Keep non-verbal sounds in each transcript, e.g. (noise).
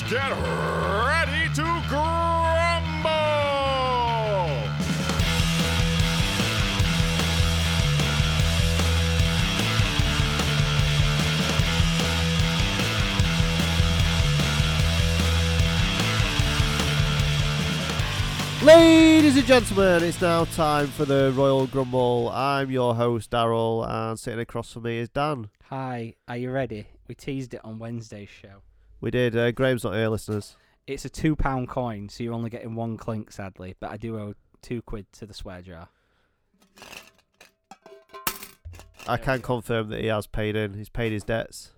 Let's get ready to grumble! Ladies and gentlemen, it's now time for the Royal Grumble. I'm your host, Daryl, and sitting across from me is Dan. Hi, are you ready? We teased it on Wednesday's show. We did. Uh, Graham's not here, listeners. It's a two pound coin, so you're only getting one clink, sadly. But I do owe two quid to the swear jar. I can confirm that he has paid in. He's paid his debts.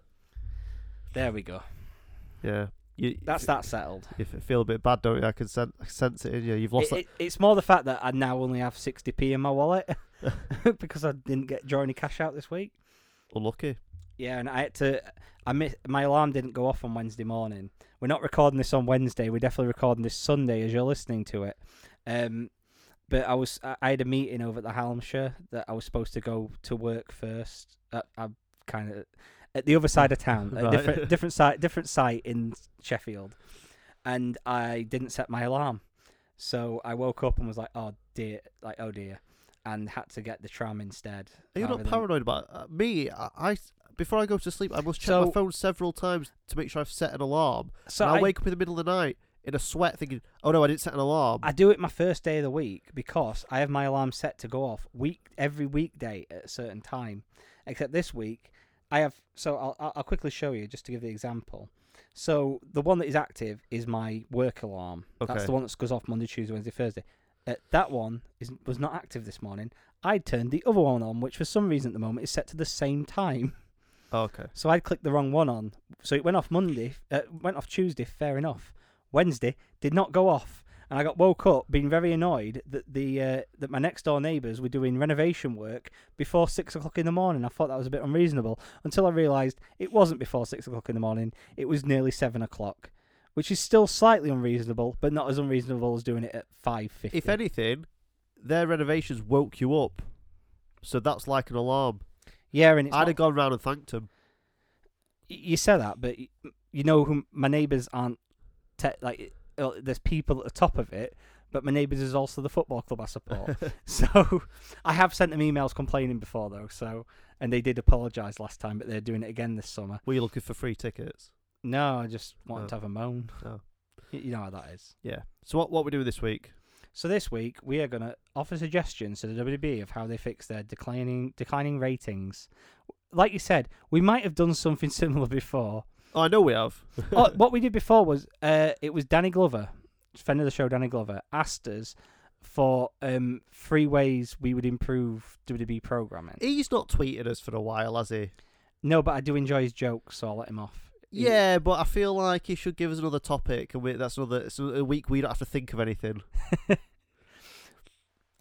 There we go. Yeah. You, That's that settled. You f- feel a bit bad, don't you? I can sen- sense it in you. You've lost It, it, it's more the fact that I now only have 60p in my wallet (laughs) (laughs) because I didn't get draw any cash out this week. Unlucky. Yeah, and I had to. I miss, my alarm didn't go off on Wednesday morning. We're not recording this on Wednesday. We're definitely recording this Sunday as you're listening to it. Um, but I was I I had a meeting over at the Hallamshire that I was supposed to go to work first. Uh, I kind of at the other side of town, a Right. different (laughs) different site different site in Sheffield, and I didn't set my alarm, so I woke up and was like, oh dear, like oh dear, and had to get the tram instead. Are you not paranoid about uh, me? I, I before I go to sleep, I must check my phone several times to make sure I've set an alarm. So and I'll I- wake up in the middle of the night in a sweat, thinking, "Oh no, I didn't set an alarm." I do it my first day of the week because I have my alarm set to go off week every weekday at a certain time. Except this week, I have. So I'll I'll I'll quickly show you just to give the example. So the one that is active is my work alarm. Okay. That's the one that goes off Monday, Tuesday, Wednesday, Thursday. Uh, that one is was not active this morning. I turned the other one on, which for some reason at the moment is set to the same time. (laughs) Oh, okay. So I clicked the wrong one on. So it went off Monday, uh, went off Tuesday, fair enough. Wednesday did not go off, and I got woke up being very annoyed that the uh, that my next door neighbours were doing renovation work before six o'clock in the morning. I thought that was a bit unreasonable until I realised it wasn't before six o'clock in the morning. It was nearly seven o'clock, which is still slightly unreasonable, but not as unreasonable as doing it at five fifty. If anything, their renovations woke you up, so that's like an alarm. Yeah, and it's I'd not- have gone round and thanked him. you say that, but you know who my neighbours aren't. Te- like, uh, there's people at the top of it, but my neighbours is also the football club I support. (laughs) so I have sent them emails complaining before though. So and they did apologise last time, but they're doing it again this summer. Were you looking for free tickets? No, I just wanted to have a moan. Oh. You know how that is. Yeah. So what what we do this week? So this week we are going to offer suggestions to the WB of how they fix their declining declining ratings. Like you said, we might have done something (laughs) similar before. Oh, I know we have. (laughs) oh, what we (laughs) did before was uh, it was Danny Glover, friend of the show, Danny Glover, asked us for um, three ways we would improve WWE programming. He's not tweeted us for a while, has he? No, but I do enjoy his jokes, so I'll let him off. He- Yeah, but I feel like he should give us another topic, and we, that's another it's a week we don't have to think of anything. (laughs)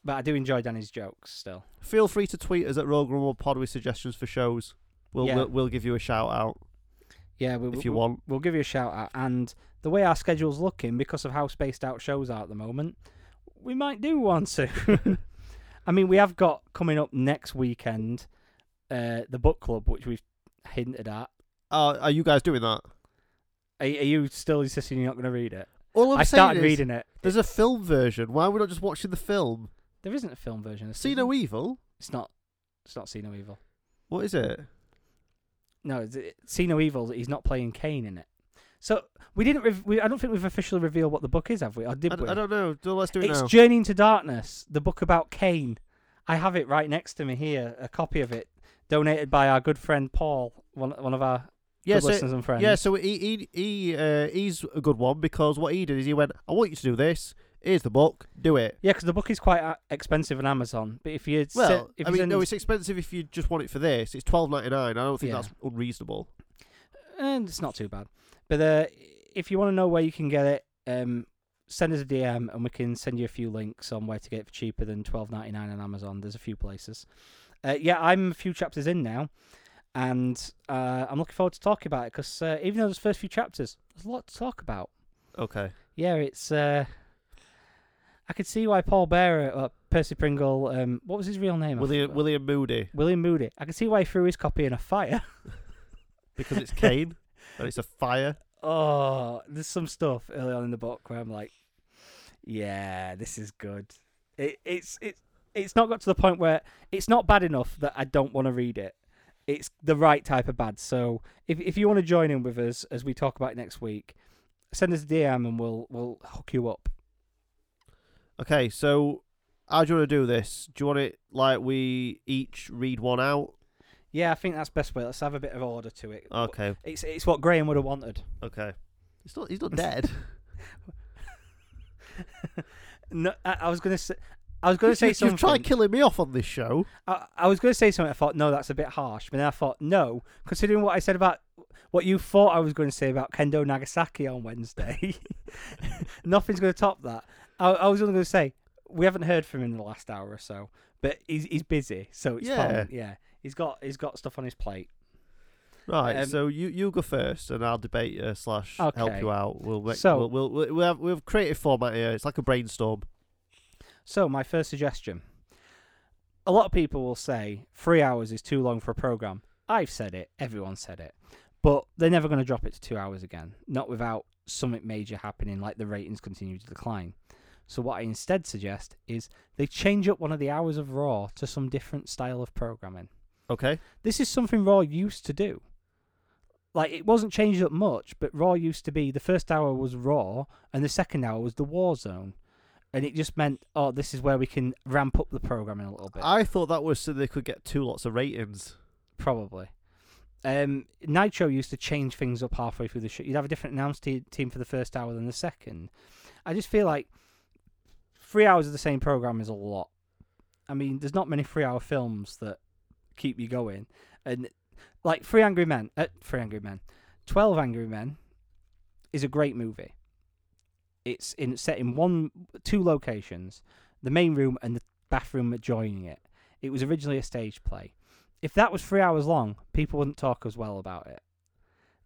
but I do enjoy Danny's jokes still. Feel free to tweet us at Royal Grumble Pod with suggestions for shows. We'll Yeah. we'll, we'll give you a shout out Yeah, we, if you we- want. we'll give you a shout out. And the way our schedule's looking, because of how spaced out shows are at the moment, we might do one soon. (laughs) I mean, we have got coming up next weekend uh, the book club, which we've hinted at. Uh, are you guys doing that? Are, are you still insisting you're not going to read it? All I'm I saying started is, reading it. There's a film version. Why are we not just watching the film? There isn't a film version. Of See No Evil. It's not. It's not See No Evil. What is it? No, it's, it, See No Evil. He's not playing Kane in it. So we didn't. Rev- we, I don't think we've officially revealed what the book is, have we? Or did I, we? I don't know. Do- Let's do it It's now. Journey into Darkness, the book about Kane. I have it right next to me here, a copy of it, donated by our good friend Paul, one one of our yeah, so, listeners and friends. yeah. So he he he uh, he's a good one because what he did is he went, "I want you to do this. Here's the book. Do it." yeah, because the book is quite uh, expensive on Amazon. But if you Well, if I you mean, no, it's expensive if you just want it for this. It's twelve ninety nine. I don't think Yeah. that's unreasonable. and it's not too bad. But uh, if you want to know where you can get it, um, send us a DM and we can send you a few links on where to get it for cheaper than twelve ninety nine on Amazon. There's a few places. Uh, yeah, I'm a few chapters in now, and uh, I'm looking forward to talking about it because uh, even though there's first few chapters, there's a lot to talk about. Okay. Yeah, it's. Uh, I could see why Paul Bearer, uh, Percy Pringle, um, what was his real name? William. William Moody William Moody. I can see why he threw his copy in a fire. (laughs) because it's Kane and it's a fire. oh, there's some stuff early on in the book where I'm like, yeah, this is good. It, it's it's it's not got to the point where it's not bad enough that I don't want to read it. It's the right type of bad. So if if you want to join in with us as we talk about next week, send us a DM and we'll we'll hook you up. Okay, so how do you want to do this? Do you want it like we each read one out? Yeah, I think that's best way. Let's have a bit of order to it. Okay, It's it's what Graham would have wanted. okay. He's not. He's not dead. (laughs) (laughs) No, I, I was gonna say. I was going to say you, something. You've tried killing me off on this show. I, I was going to say something. I thought, no, that's a bit harsh. But then I thought, no, considering what I said about what you thought I was going to say about Kendo Nagasaki on Wednesday, (laughs) nothing's going to top that. I, I was only going to say we haven't heard from him in the last hour or so, but he's he's busy, so it's Yeah. fine. Yeah, he's got he's got stuff on his plate. Right. Um, so you you go first, and I'll debate you slash help you out. We'll make, So- we'll, we'll we'll we have we have creative format here. It's like a brainstorm. So my first suggestion: a lot of people will say three hours is too long for a program. I've said it. Everyone said it, but they're never going to drop it to two hours again. Not without something major happening, like the ratings continue to decline. So what I instead suggest is they change up one of the hours of Raw to some different style of programming. Okay. This is something Raw used to do. Like it wasn't changed up much, but Raw used to be the first hour was Raw and the second hour was the War Zone. And it just meant, oh, this is where we can ramp up the programming a little bit. I thought that was so they could get two lots of ratings. Probably. Um, Nitro used to change things up halfway through the show. You'd have a different announce te- team for the first hour than the second. I just feel like three hours of the same program is a lot. I mean, there's not many three-hour films that keep you going, and like Three Angry Men, uh, Three Angry Men, Twelve Angry Men, is a great movie. It's in set in one, two locations, the main room and the bathroom adjoining it. It was originally a stage play if that was three hours long, people wouldn't talk as well about it.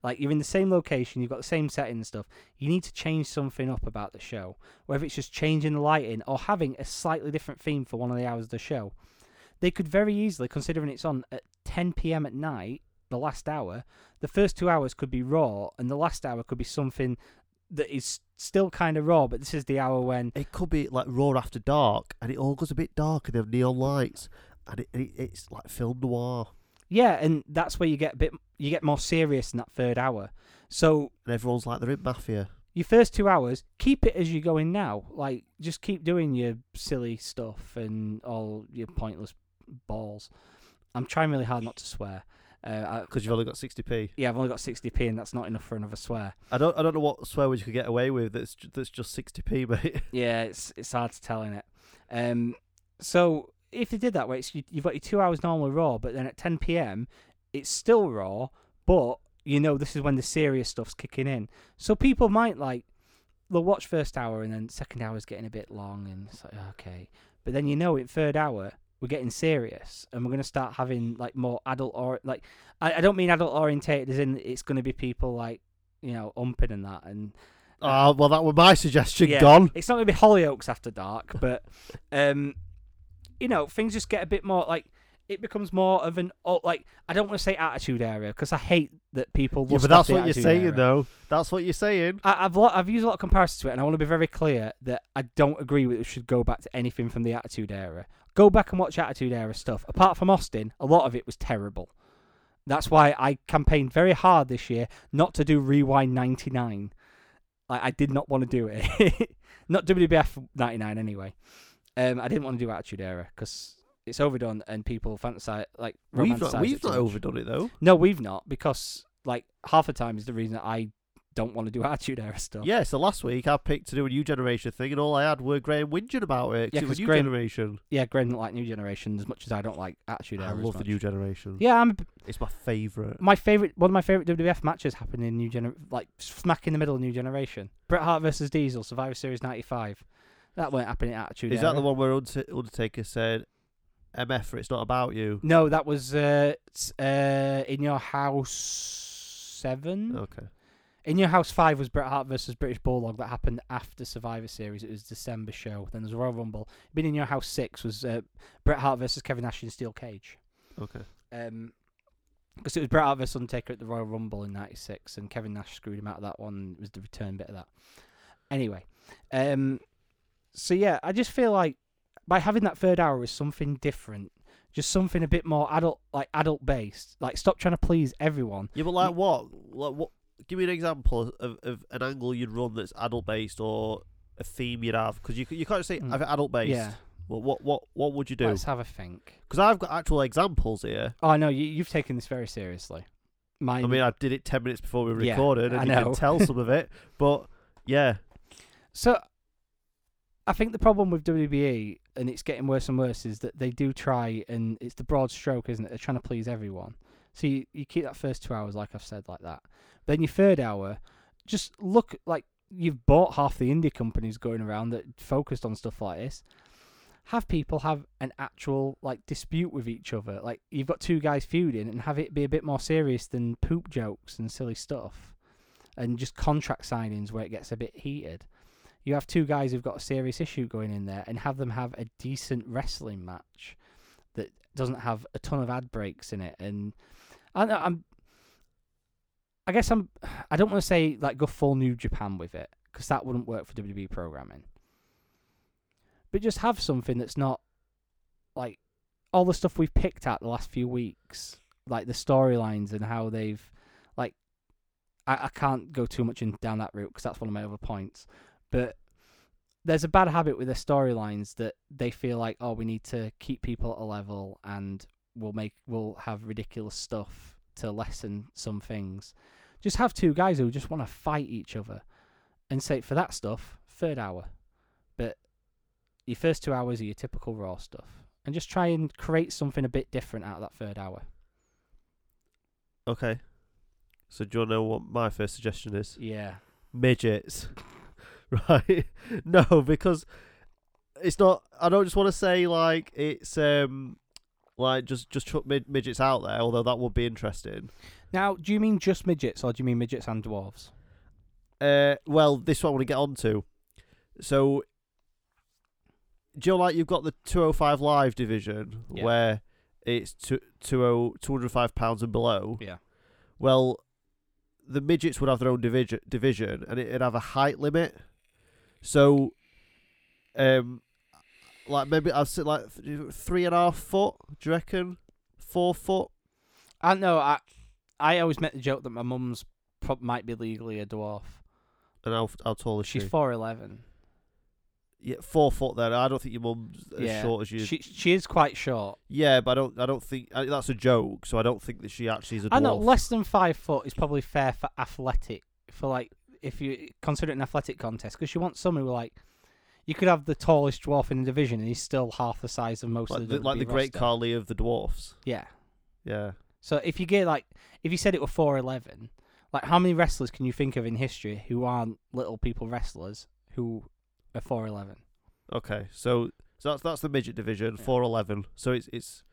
Like you're in the same location, you've got the same setting and stuff. You need to change something up about the show, whether it's just changing the lighting or having a slightly different theme for one of the hours of the show. They could very easily, considering it's on at 10 p.m. at night, the last hour, the first two hours could be raw, and the last hour could be something that is still kind of raw. But this is the hour when It could be like Raw After Dark, and it all goes a bit dark, and they have neon lights, and it, it, it's like film noir, yeah, and that's where you get a bit, you get more serious in that third hour. So and everyone's like they're in Mafia. your first two hours, keep it as you're going now. Like, just keep doing your silly stuff and all your pointless balls. I'm trying really hard not to swear. Uh, Because you've only got 60p. yeah, I've only got 60p, and that's not enough for another swear. I don't I don't know what swear words you could get away with. That's that's just 60p, (laughs) mate. Yeah, it's it's hard to tell in it. Um, so if they did that way, you, you've got your two hours normal raw, but then at 10 p.m. it's still raw, but you know this is when the serious stuff's kicking in. So people might like they'll watch first hour and then second hour is getting a bit long, and it's like okay, but then you know in third hour we're getting serious and we're going to start having like more adult or like I, I don't mean adult orientated as in it's going to be people like you know umping and that and Ah, well, that was my suggestion. Yeah. Gone. it's not going to be Hollyoaks after dark, but um, you know, things just get a bit more like it becomes more of an like I don't want to say attitude area because I hate that people. Yeah, but that's what you're saying, though. That's what you're saying. I, I've lo- I've used a lot of comparisons to it, and I want to be very clear that I don't agree with it should go back to anything from the Attitude Era. Go back and watch Attitude Era stuff. Apart from Austin, a lot of it was terrible. That's why I campaigned very hard this year not to do Rewind '99. Like I did not want to do it. (laughs) not WBF '99 anyway. Um, I didn't want to do Attitude Era because it's overdone and people fantasize like We've not we've not overdone it though. No, we've not because like half the time is the reason that I don't want to do (laughs) Attitude Era stuff. Yeah, so last week I picked to do a new generation thing, and all I had were Graham whinging about it. Yeah, it was new Graham- generation. Yeah, Graham don't like New Generation as much as I don't like Attitude I Era. as love the new generation. Yeah, I'm It's my favourite. my favorite. One of my favorite WWF matches happened in New Gener, like smack in the middle of New Generation. Bret Hart versus Diesel, Survivor Series '95. That won't happen in Attitude Is Era. that the one where Undertaker said, "MF, for it's not about you"? No, that was uh, uh, in your house seven. Okay. In Your House 5 was Bret Hart versus British Bulldog that happened after Survivor Series. It was December show. Then there's Royal Rumble. Been In Your House 6 was uh, Bret Hart versus Kevin Nash in Steel Cage. Okay. Um, because it was Bret Hart vs Undertaker at the Royal Rumble in '96, and Kevin Nash screwed him out of that one. It was the return bit of that. Anyway, um, so yeah, I just feel like by having that third hour is something different, just something a bit more adult, like adult based. Like stop trying to please everyone. Yeah, but like what? Like what? Give me an example of, of an angle you'd run that's adult based or a theme you'd have because you you can't just say Mm. "I've adult based. Yeah, Well, what what what would you do? let's have a think. Because I've got actual examples here. Oh no, you, you've taken this very seriously. Mine, I mean, I did it ten minutes before we Yeah, recorded, and I you know. can tell some of it. (laughs) But yeah, So, I think the problem with WBE, and it's getting worse and worse, is that they do try, and it's the broad stroke, isn't it? They're trying to please everyone. So you, you keep that first two hours, like I've said, like that. Then your third hour, just look like you've bought half the indie companies going around that focused on stuff like this. Have people have an actual like dispute with each other. Like you've got two guys feuding, and have it be a bit more serious than poop jokes and silly stuff, and just contract signings where it gets a bit heated you have two guys who've got a serious issue going in there and have them have a decent wrestling match that doesn't have a ton of ad breaks in it. And I, I'm I guess I'm I don't want to say like go full New Japan with it because that wouldn't work for WWE programming. But just have something that's not like all the stuff we've picked at the last few weeks like the storylines and how they've like I, I can't go too much in down that route because that's one of my other points but there's a bad habit with their storylines that they feel like oh we need to keep people at a level and we'll make we'll have ridiculous stuff to lessen some things. Just have two guys who just want to fight each other and say for that stuff third hour. But your first two hours are your typical raw stuff. And just try and create something a bit different out of that third hour. Okay. So do you want to know what my first suggestion is? yeah. Midgets, (laughs) right? no, because it's not. I don't just want to say like it's um like just just chuck mid- midgets out there. Although that would be interesting. now do you mean just midgets or do you mean midgets and dwarves Uh, well, this one I want to get on to. So, do you know, like you've got the 205 live division Yeah. where it's two, 20 205 pounds and below. yeah Well, the midgets would have their own division, division, and it'd have a height limit. So, um, like maybe I'd say like three and a half foot. Do you reckon? Four foot. I know. I I always make the joke that my mum's prob- might be legally a dwarf. And how how tall is she? She's four eleven. yeah, four foot. Then I don't think your mum's as Yeah, short as you. She she is quite short. yeah, but I don't. I don't think I, that's a joke. So I don't think that she actually is a dwarf. I know less than five foot is probably fair for athletic. For like if you consider it an athletic contest, because you want someone who like you could have the tallest dwarf in the division and he's still half the size of most like of the, the like the Great. Khali of the dwarfs. Yeah. Yeah. So if you get like if you said it were four eleven, like how many wrestlers can you think of in history who aren't little people wrestlers who are four eleven? Okay, so so that's that's the midget division, Yeah. four eleven. So it's it's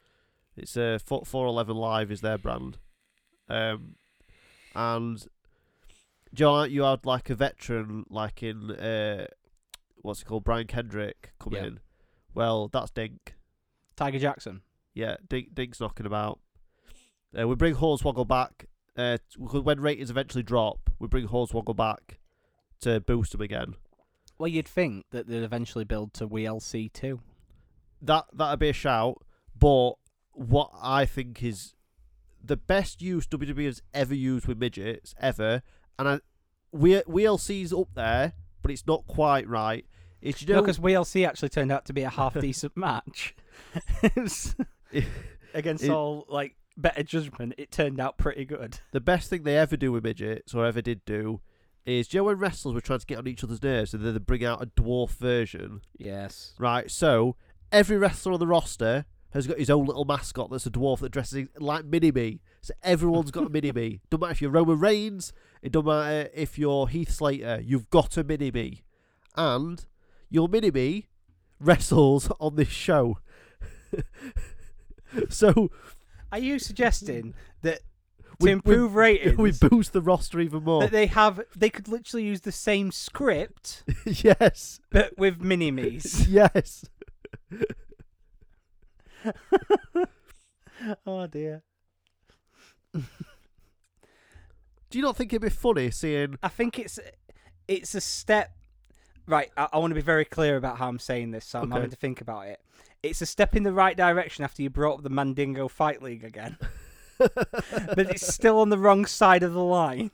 it's uh four four eleven live is their brand, um, and do you, had like a veteran like in uh, what's it called, Brian Kendrick coming Yeah. in. Well, that's Dink. Tiger Jackson. Yeah, Dink Dink's knocking about. Uh, we bring Hornswoggle back. Uh, t- when ratings eventually drop, we bring Hornswoggle back to boost them again. Well, you'd think that they'd eventually build to WLC too. that that'd be a shout. But what I think is the best use WWE has ever used with midgets ever, and I, we WLC's up there, but it's not quite right. Is you No, know because WLC actually turned out to be a half (laughs) decent match. (laughs) Against It- all like better judgment, it turned out pretty good. the best thing they ever do with midgets or ever did do is do you know when wrestlers were trying to get on each other's nerves and then they bring out a dwarf version, Yes. right? So every wrestler on the roster has got his own little mascot that's a dwarf that dresses like Mini Me. So everyone's got a Mini Me. (laughs) Don't matter if you're Roman Reigns, it don't matter if you're Heath Slater, you've got a Mini Me. And your Mini Me wrestles on this show. (laughs) so Are you suggesting that to We- we- improve ratings, we boost the roster even more. that they have they could literally use the same script (laughs) yes. but with mini me's? (laughs) yes. oh dear. Do you not think it'd be funny seeing? I think it's it's a step. Right, I, I want to be very clear about how I'm saying this, so I'm Okay. having to think about it. It's a step in the right direction after you brought up the Mandingo Fight League again, (laughs) but it's still on the wrong side of the line.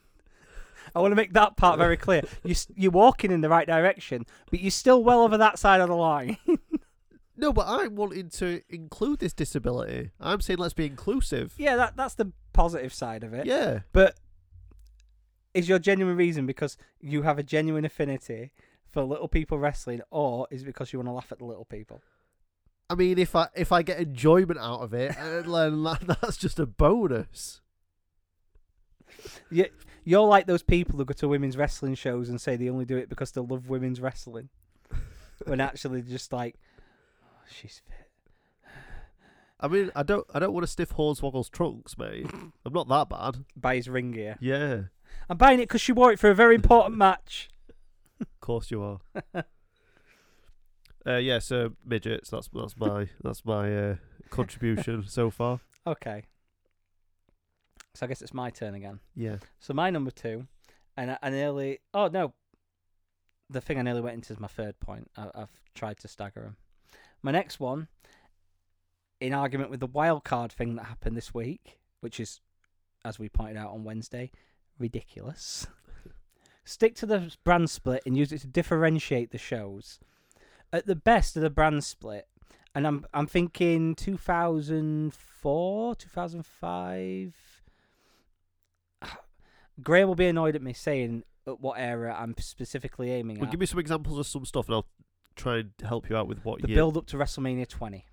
I want to make that part very clear. You you're walking in the right direction, but you're still well over that side of the line. (laughs) No, but I'm wanting to include this disability. I'm saying let's be inclusive. yeah, that that's the positive side of it. Yeah. But is your genuine reason because you have a genuine affinity for little people wrestling, or is it because you want to laugh at the little people? I mean, if I if I get enjoyment out of it, uh, (laughs) then that, that's just a bonus. You, you're like those people who go to women's wrestling shows and say they only do it because they love women's wrestling, (laughs) when actually they're just like, oh, she's fit. I mean, I don't I don't want to stiff Hornswoggle's trunks, mate. (laughs) I'm not that bad. Buy his ring gear. Yeah, I'm buying it because she wore it for a very important match. of course you are. (laughs) uh, yeah, so midgets. That's that's my that's my uh, contribution so far. (laughs) Okay. So I guess it's my turn again. Yeah. So my number two, and I, I nearly. Oh no. The thing I nearly went into is my third point. I, I've tried to stagger them. My next one, in argument with the wild card thing that happened this week, which is, as we pointed out on Wednesday, ridiculous. Stick to the brand split and use it to differentiate the shows. At the best of the brand split, and I'm I'm thinking 2004, 2005. (sighs) Graham will be annoyed at me saying at what era I'm specifically aiming Well, at. give me some examples of some stuff, and I'll try and help you out with what the year. build up to WrestleMania 20.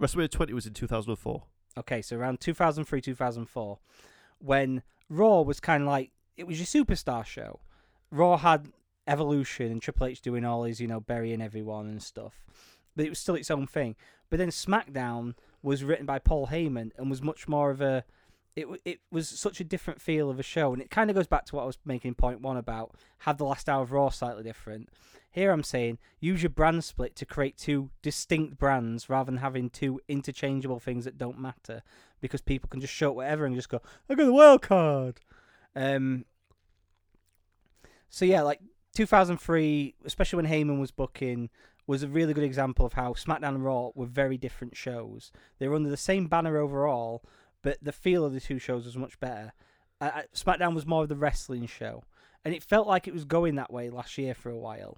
WrestleMania 20 was in 2004. Okay, so around 2003, 2004, when Raw was kind of like it was your superstar show. Raw had Evolution and Triple H doing all his, you know, burying everyone and stuff, but it was still its own thing. But then SmackDown was written by Paul Heyman and was much more of a. It it was such a different feel of a show, and it kind of goes back to what I was making point one about. Have the last hour of Raw slightly different. Here I'm saying use your brand split to create two distinct brands rather than having two interchangeable things that don't matter because people can just show whatever and just go, I got the wild card. Um. So yeah, like 2003, especially when Heyman was booking, was a really good example of how SmackDown and Raw were very different shows. They were under the same banner overall, but the feel of the two shows was much better. Uh, SmackDown was more of the wrestling show, and it felt like it was going that way last year for a while.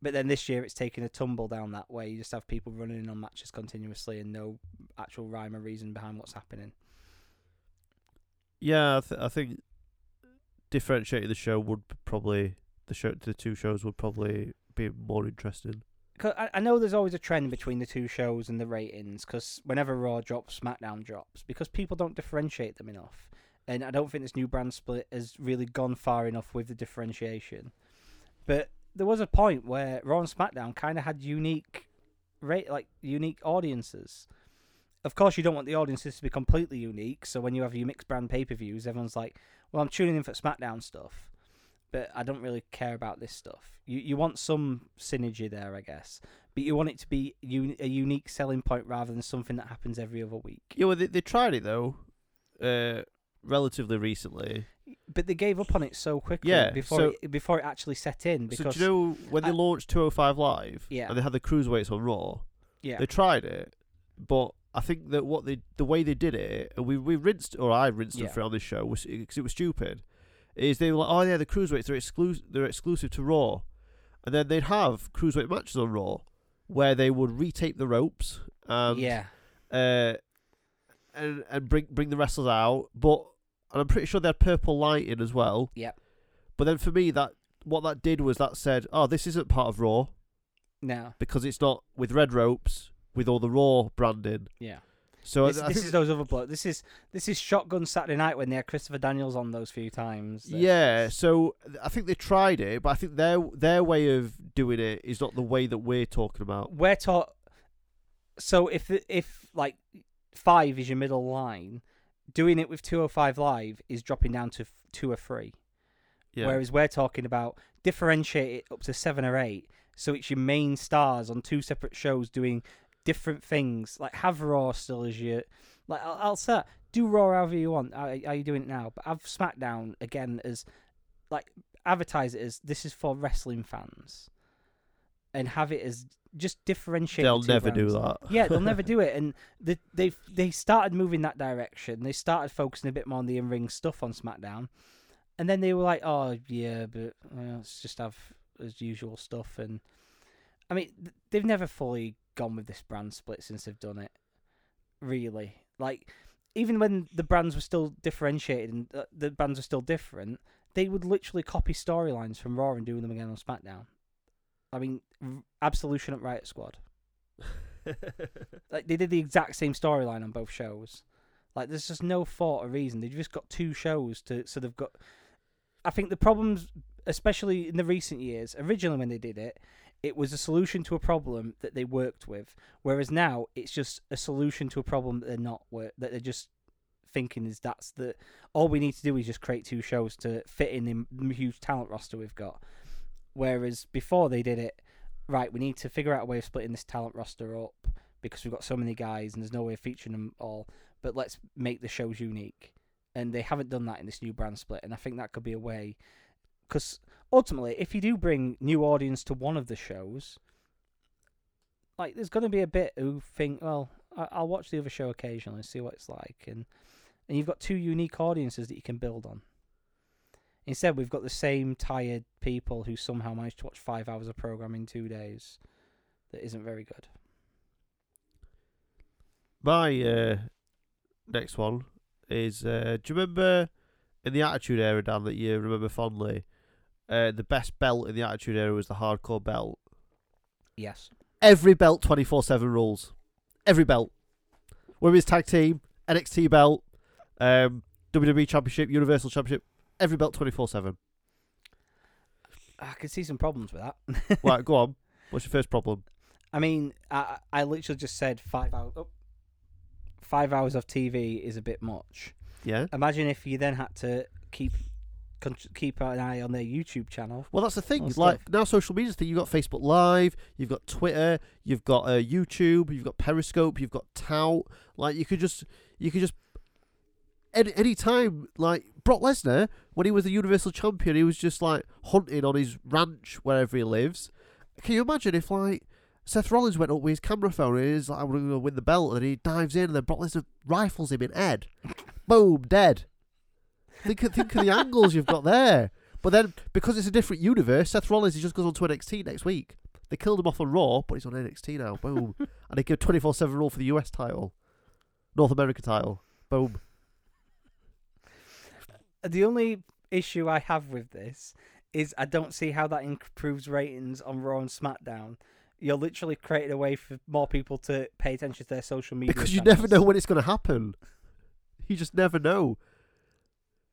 But then this year it's taken a tumble down that way. You just have people running in on matches continuously and no actual rhyme or reason behind what's happening. Yeah, I, th- I think differentiating the show would probably the show the two shows would probably be more interesting. 'Cause I, I know there's always a trend between the two shows and the ratings because whenever Raw drops, SmackDown drops because people don't differentiate them enough. And I don't think this new brand split has really gone far enough with the differentiation. But there was a point where Raw and SmackDown kind of had unique, rate like unique audiences. Of course, you don't want the audiences to be completely unique. So when you have your mixed brand pay per views, everyone's like, "Well, I'm tuning in for SmackDown stuff." but I don't really care about this stuff. You you want some synergy there, I guess, but you want it to be un- a unique selling point rather than something that happens every other week. Yeah, well, they they tried it though, uh, relatively recently. But they gave up on it so quickly Yeah, before so- it, before it actually set in. Because so do you know when they I- launched 205 Live? Yeah. And they had the cruiserweights on Raw. yeah, They tried it, but I think that what they the way they did it, and we we rinsed or I rinsed Yeah. them for it on this show was because it was stupid. Is they were like, oh yeah, the cruiserweights they're exclusive they're exclusive to Raw, and then they'd have cruiserweight matches on Raw, where they would retape the ropes. And, yeah, uh, and and bring bring the wrestlers out. But and I'm pretty sure they had purple lighting as well. Yep. But then for me, that what that did was that said, oh, this isn't part of Raw no, because it's not with red ropes with all the Raw branding. yeah. So this I, this is those other blokes. This is this is Shotgun Saturday Night when they had Christopher Daniels on those few times. That's- yeah. So I think they tried it, but I think their their way of doing it is not the way that we're talking about. we're taught. So if if like five is your middle line, doing it with two hundred five live is dropping down to f- two or three. Yeah. Whereas we're talking about differentiate it up to seven or eight, so it's your main stars on two separate shows doing different things. Like have Raw still as your like I'll, I'll say do Raw however you want. How, how you doing it now? But have SmackDown again as like advertise it as this is for wrestling fans, and have it as just differentiate. They'll the never do that. Yeah, they'll never do it, (laughs) and they they they started moving that direction. They started focusing a bit more on the in ring stuff on SmackDown, and then they were like, "Oh yeah, but well, let's just have as usual stuff." And I mean, they've never fully gone with this brand split since they've done it. Really, like even when the brands were still differentiated and uh, the brands were still different, they would literally copy storylines from Raw and do them again on SmackDown. I mean, Absolution at Riot Squad. (laughs) Like they did the exact same storyline on both shows. Like there's just no thought or reason. They've just got two shows to so they've got I think the problems especially in the recent years, originally when they did it, it was a solution to a problem that they worked with. Whereas now it's just a solution to a problem that they're not wor- that they're just thinking is that's the all we need to do is just create two shows to fit in the huge talent roster we've got. Whereas before they did it, right, we need to figure out a way of splitting this talent roster up because we've got so many guys and there's no way of featuring them all. But let's make the shows unique. And they haven't done that in this new brand split. And I think that could be a way. Because ultimately, if you do bring new audience to one of the shows, like there's going to be a bit who think, well, I'll watch the other show occasionally and see what it's like. And, and you've got two unique audiences that you can build on. Instead, we've got the same tired people who somehow managed to watch five hours of program in two days. That isn't very good. My uh, next one is uh, do you remember in the Attitude Era, Dan, that you remember fondly? Uh, the best belt in the Attitude Era was the hardcore belt. Yes. Every belt 24 7 rules. Every belt. Women's Tag Team, NXT belt, um, WWE Championship, Universal Championship. Every belt 24 7. I can see some problems with that. (laughs) (laughs) Right, go on. What's your first problem? I mean, I I literally just said five hours. Oh, five hours of TV is a bit much. Yeah? Imagine if you then had to keep con- keep an eye on their YouTube channel. Well, that's the thing. Like stuff. now, social media thing. You've got Facebook Live, you've got Twitter, you've got uh, YouTube, you've got Periscope, you've got Tout. Like you could just, you could just, any any time. Like Brock Lesnar, when he was the Universal Champion, he was just like hunting on his ranch wherever he lives. Can you imagine if like Seth Rollins went up with his camera phone and he's like, "I'm going to win the belt," and he dives in and then Brock Lesnar rifles him in head, (laughs) boom, dead. Think of, think of the angles you've got there. But then, because it's a different universe, Seth Rollins he just goes on to NXT next week. They killed him off on Raw, but he's on NXT now. Boom. (laughs) and they give 24 7 rule for the US title, North America title. Boom. The only issue I have with this is I don't see how that improves ratings on Raw and SmackDown. You're literally creating a way for more people to pay attention to their social media. Because you never know when it's going to happen. You just never know.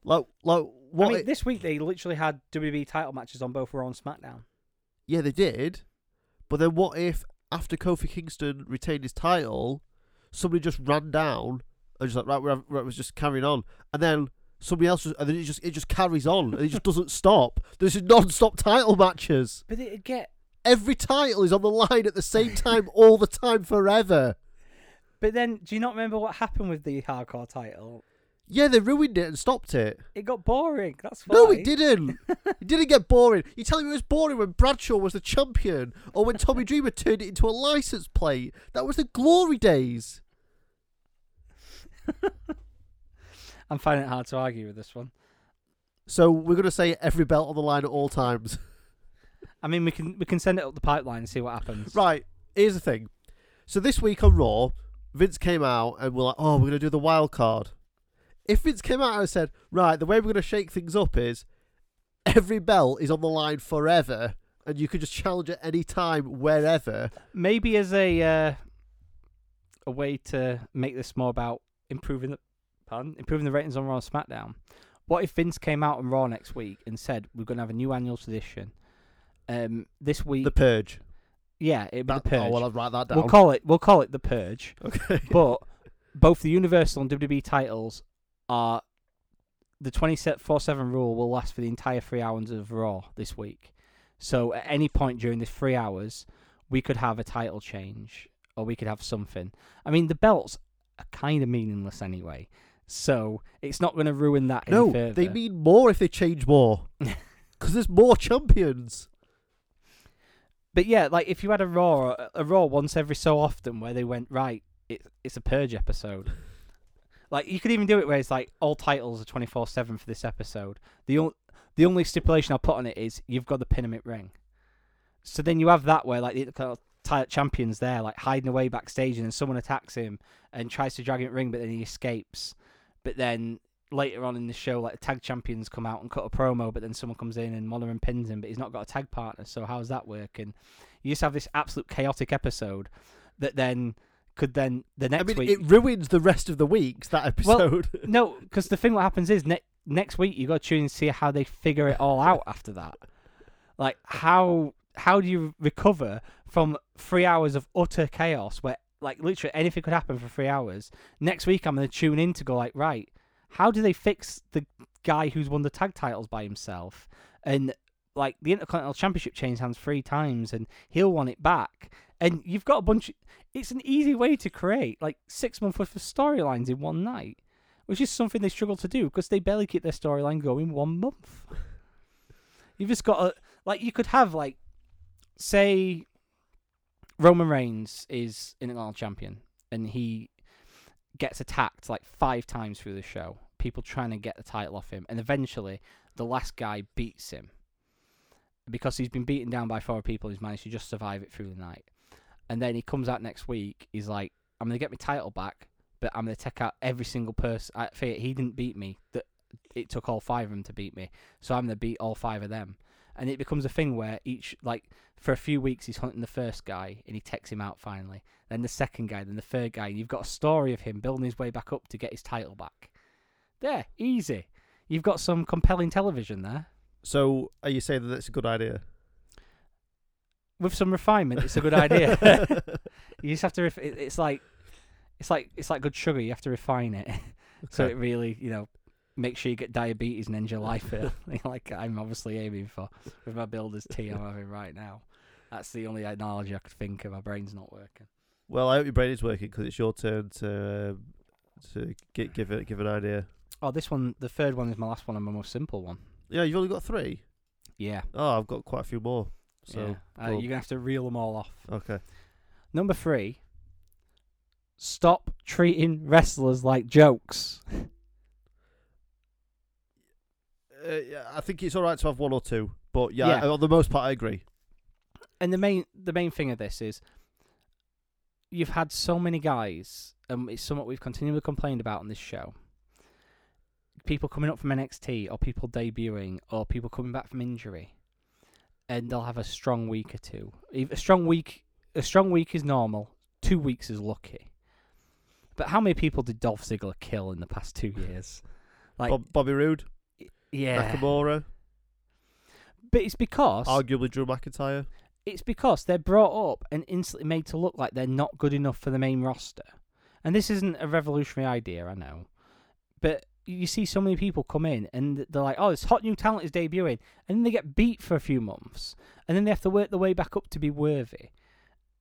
Like, like what? I mean, it- this week they literally had WWE title matches on both Raw and SmackDown. yeah, they did. But then what if after Kofi Kingston retained his title, somebody just ran down and just like right, we're, we're, was just carrying on, and then somebody else, just, and then it just it just carries on, and it just doesn't stop. There's non-stop title matches. But it'd get. Every title is on the line at the same time, all the time, forever. But then, do you not remember what happened with the hardcore title? Yeah, they ruined it and stopped it. It got boring. That's why. No, it didn't. (laughs) it didn't get boring. You're telling me it was boring when Bradshaw was the champion, or when Tommy Dreamer turned it into a license plate. That was the glory days. (laughs) I'm finding it hard to argue with this one. So we're gonna say every belt on the line at all times. (laughs) I mean, we can we can send it up the pipeline and see what happens. right. Here's the thing. So this week on Raw, Vince came out and we're like, "Oh, we're gonna do the wild card." If Vince came out and said, "Right, the way we're gonna shake things up is every belt is on the line forever, and you can just challenge at any time, wherever." Maybe as a uh, a way to make this more about improving the pardon, improving the ratings on Raw and SmackDown. What if Vince came out on Raw next week and said we're going to have a new annual tradition? Um, this week, The Purge. yeah, it'd be That- the Purge. Oh well, I'll write that down. we'll call it we'll call it the Purge. (laughs) okay. but both the Universal and WWE titles are the 24 7 rule will last for the entire three hours of Raw this week. So at any point during this three hours, we could have a title change or we could have something. I mean, the belts are kind of meaningless anyway. So it's not going to ruin that No, they mean more if they change more. (laughs) Because there's more champions. But yeah, like if you had a Raw, a Raw once every so often where they went right, it, it's a purge episode. like you could even do it where it's like all titles are twenty four seven for this episode. The only the only stipulation I'll put on it is you've got the Pinamit ring. So then you have that where like the kind of champions there, like hiding away backstage, and then someone attacks him and tries to drag him in ring, but then he escapes. But then later on in the show, like the tag champions come out and cut a promo, but then someone comes in and Monaghan pins him, but he's not got a tag partner. So how's that working? You just have this absolute chaotic episode that then could then the next I mean, week. it ruins the rest of the weeks, that episode. Well, (laughs) no, because the thing what happens is ne- next week you got to tune and see how they figure it all out after that. Like how how do you recover from three hours of utter chaos where like literally anything could happen for three hours? Next week I'm gonna tune in to go like right, how do they fix the guy who's won the tag titles by himself and like the Intercontinental Championship changed hands three times and he'll want it back and you've got a bunch. it's an easy way to create like six months worth of storylines in one night which is something they struggle to do because they barely keep their storyline going one month. You've just got to like you could have like say Roman Reigns is Intercontinental champion and he gets attacked like five times through the show. People trying to get the title off him, and eventually the last guy beats him because he's been beaten down by four people. He's managed to just survive it through the night, and then he comes out next week. He's like, "I'm gonna get my title back." but I'm gonna take out every single person. I, Fate, he didn't beat me. That it took all five of them to beat me, so I'm gonna beat all five of them. And it becomes a thing where each like for a few weeks he's hunting the first guy and he takes him out finally. Then the second guy, then the third guy. And you've got a story of him building his way back up to get his title back. There, easy. You've got some compelling television there. so, are you saying that that's a good idea? With some refinement, it's a good idea. (laughs) you just have to. Ref- it's like, it's like it's like good sugar. You have to refine it. (laughs) So Okay. it really, you know, make sure you get diabetes and end your life (laughs) early, like I'm obviously aiming for with my builder's tea I'm having right now. That's the only analogy I could think of. My brain's not working. Well, I hope your brain is working because it's your turn to um, to gi- give it give an idea. Oh, this one, the third one is my last one and my most simple one. Yeah, you've only got three. Yeah. Oh, I've got quite a few more. So yeah. Uh, you're gonna have to reel them all off. okay. Number three. Stop treating wrestlers like jokes. (laughs) Uh, I think it's all right to have one or two, but yeah, Yeah. on the most part, I agree. and the main the main thing of this is you've had so many guys and it's somewhat we've continually complained about on this show. People coming up from NXT or people debuting or people coming back from injury and they'll have a strong week or two. A strong week a strong week is normal two weeks is lucky. But how many people did Dolph Ziggler kill in the past two years? Like Bob, Bobby Roode, yeah Nakamura, but it's because arguably Drew McIntyre. it's because they're brought up and instantly made to look like they're not good enough for the main roster. And this isn't a revolutionary idea, I know. But you see so many people come in and they're like, oh, this hot new talent is debuting. And then they get beat for a few months. And then they have to work their way back up to be worthy.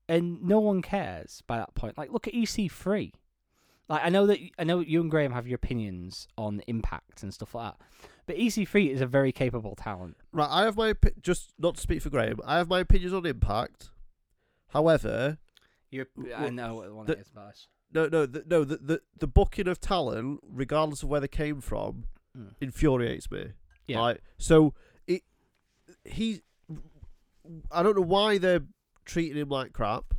And no one cares by that point. Like, look at EC3. Like, I know that I know you and Graham have your opinions on impact and stuff like that. But EC3 is a very capable talent. Right, I have my just not to speak for Graham. I have my opinions on Impact. However, you I I know what one the- it is, Baz. no, no, the, no, the, the the booking of talent, regardless of where they came from, Mm. infuriates me. Yeah. Right, so it he, I don't know why they're treating him like crap.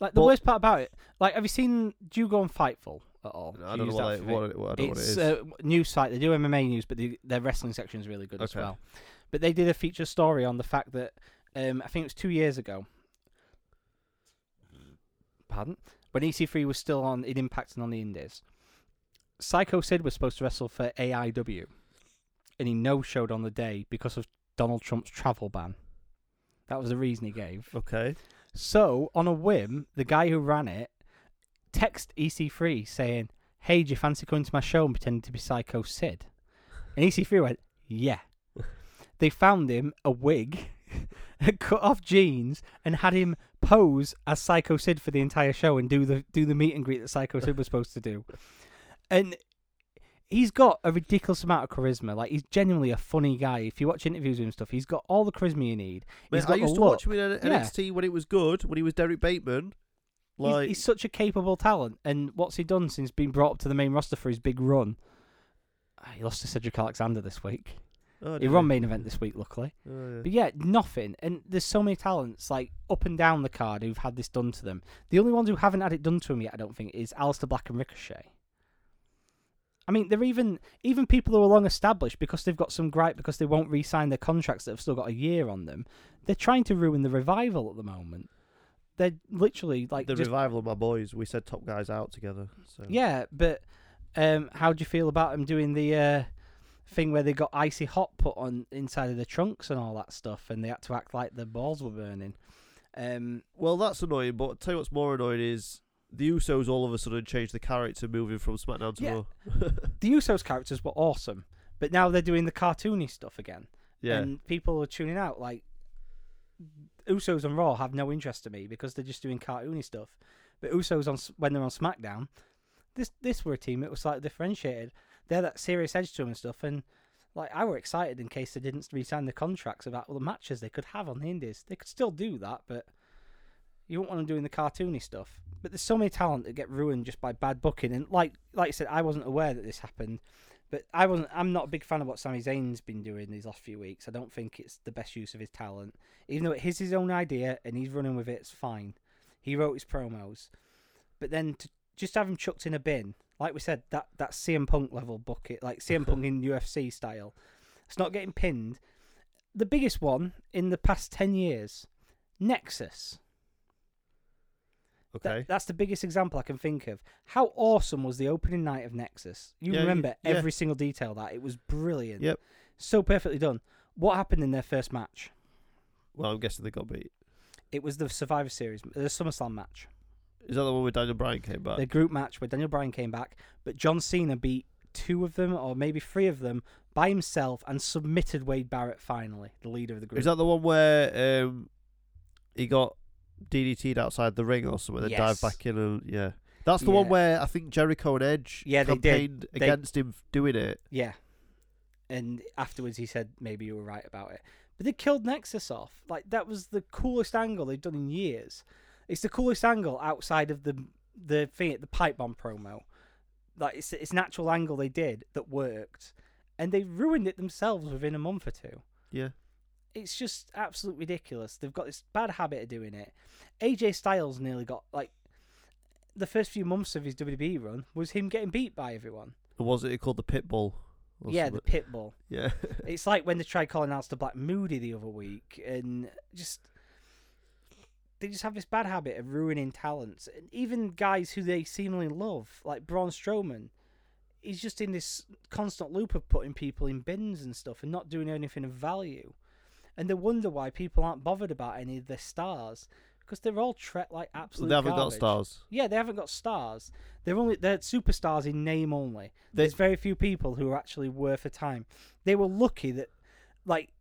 Like the But- worst part about it, like have you seen? Do you go on Fightful at all? I Do you don't know what, for what, what, I don't know what it It's a news site. They do MMA news, but the, their wrestling section is really good as Okay. well. But they did a feature story on the fact that um, I think it was two years ago. Pardon? When EC3 was still on, it impacted on the Indies. Psycho Sid was supposed to wrestle for AIW, and he no showed on the day because of Donald Trump's travel ban. That was the reason he gave. okay, So, on a whim, the guy who ran it text EC3 saying, Hey, do you fancy coming to my show and pretending to be Psycho Sid? And EC3 went, Yeah. they found him a wig, (laughs) cut off jeans, and had him pose as Psycho Sid for the entire show and do the do the meet and greet that Psycho Sid was supposed to do. And he's got a ridiculous amount of charisma. Like he's genuinely a funny guy. If you watch interviews with him and stuff, he's got all the charisma you need. Mate, I used to watch look. him in N- Yeah. NXT when it was good, when he was Derek Bateman. He's- Like, he's, such a capable talent. And what's he done since being brought up to the main roster for his big run? Ah, He lost to Cedric Alexander this week. oh, He won main event this week, luckily. Oh, yeah. But yeah, nothing. And there's so many talents like up and down the card who've had this done to them. The only ones who haven't had it done to them yet, I don't think, is Aleister Black and Ricochet. I mean, they're even even people who are long established because they've got some gripe because they won't re-sign their contracts that have still got a year on them. They're trying to ruin the revival at the moment. They're literally like the just, revival of my boys. We said top guys out together. So yeah. But um, how do you feel about them doing the uh, thing where they got icy hot put on inside of the trunks and all that stuff, and they had to act like their balls were burning? Um, Well, that's annoying. But I'll tell you what's more annoying is the Usos all of a sudden changed the character, moving from SmackDown to Yeah. Raw. (laughs) the Usos characters were awesome, but now they're doing the cartoony stuff again, yeah, and people are tuning out. Like Usos on Raw have no interest to me because they're just doing cartoony stuff. But Usos on when they're on SmackDown, this this were a team that was slightly differentiated. They had that serious edge to them and stuff, and like I were excited in case they didn't re-sign the contracts about all the matches they could have on the Indies. They could still do that, but you won't want them doing the cartoony stuff. But there's so many talent that get ruined just by bad booking, and like like I said, I wasn't aware that this happened. But I wasn't. I'm not a big fan of what Sami Zayn's been doing these last few weeks. I don't think it's the best use of his talent. Even though it is his own idea and he's running with it, it's fine. He wrote his promos, but then to just have him chucked in a bin, like we said, that that CM Punk level bucket, like (laughs) CM Punk in UFC style, it's not getting pinned. The biggest one in the past ten years, Nexus. That- okay. that's the biggest example I can think of. How awesome was the opening night of Nexus? You Yeah, you- remember yeah. every single detail of that. It was brilliant. Yep. So perfectly done. What happened in their first match? Well, I'm guessing they got beat. It was the Survivor Series, the SummerSlam match. Is that the one where Daniel Bryan came back? The group match where Daniel Bryan came back, but John Cena beat two of them, or maybe three of them, by himself and submitted Wade Barrett finally, the leader of the group. Is that the one where um, he got DDT'd outside the ring or something, then dived Yes. back in and yeah. That's the one where I think Jericho and Edge Yeah, they did. campaigned They- against him doing it. Yeah. And afterwards he said maybe you were right about it. But they killed Nexus off. Like that was the coolest angle they've done in years. It's the coolest angle outside of the the thing the pipe bomb promo. Like it's it's an actual angle they did that worked. And they ruined it themselves within a month or two. Yeah. It's just absolutely ridiculous. They've got this bad habit of doing it. AJ Styles nearly got like the first few months of his WWE run was him getting beat by everyone. Or was it called the Pitbull? yeah, the something? pit bull. yeah. (laughs) It's like when they tried calling out to Black Moody the other week, and just they just have this bad habit of ruining talents, and even guys who they seemingly love, like Braun Strowman. He's just in this constant loop of putting people in bins and stuff, and not doing anything of value. And they wonder why people aren't bothered about any of their stars because they're all tre- like absolute. they haven't got stars. Yeah, they haven't got stars. They're only they're superstars in name only. They- There's very few people who are actually worth a time. They were lucky that, like,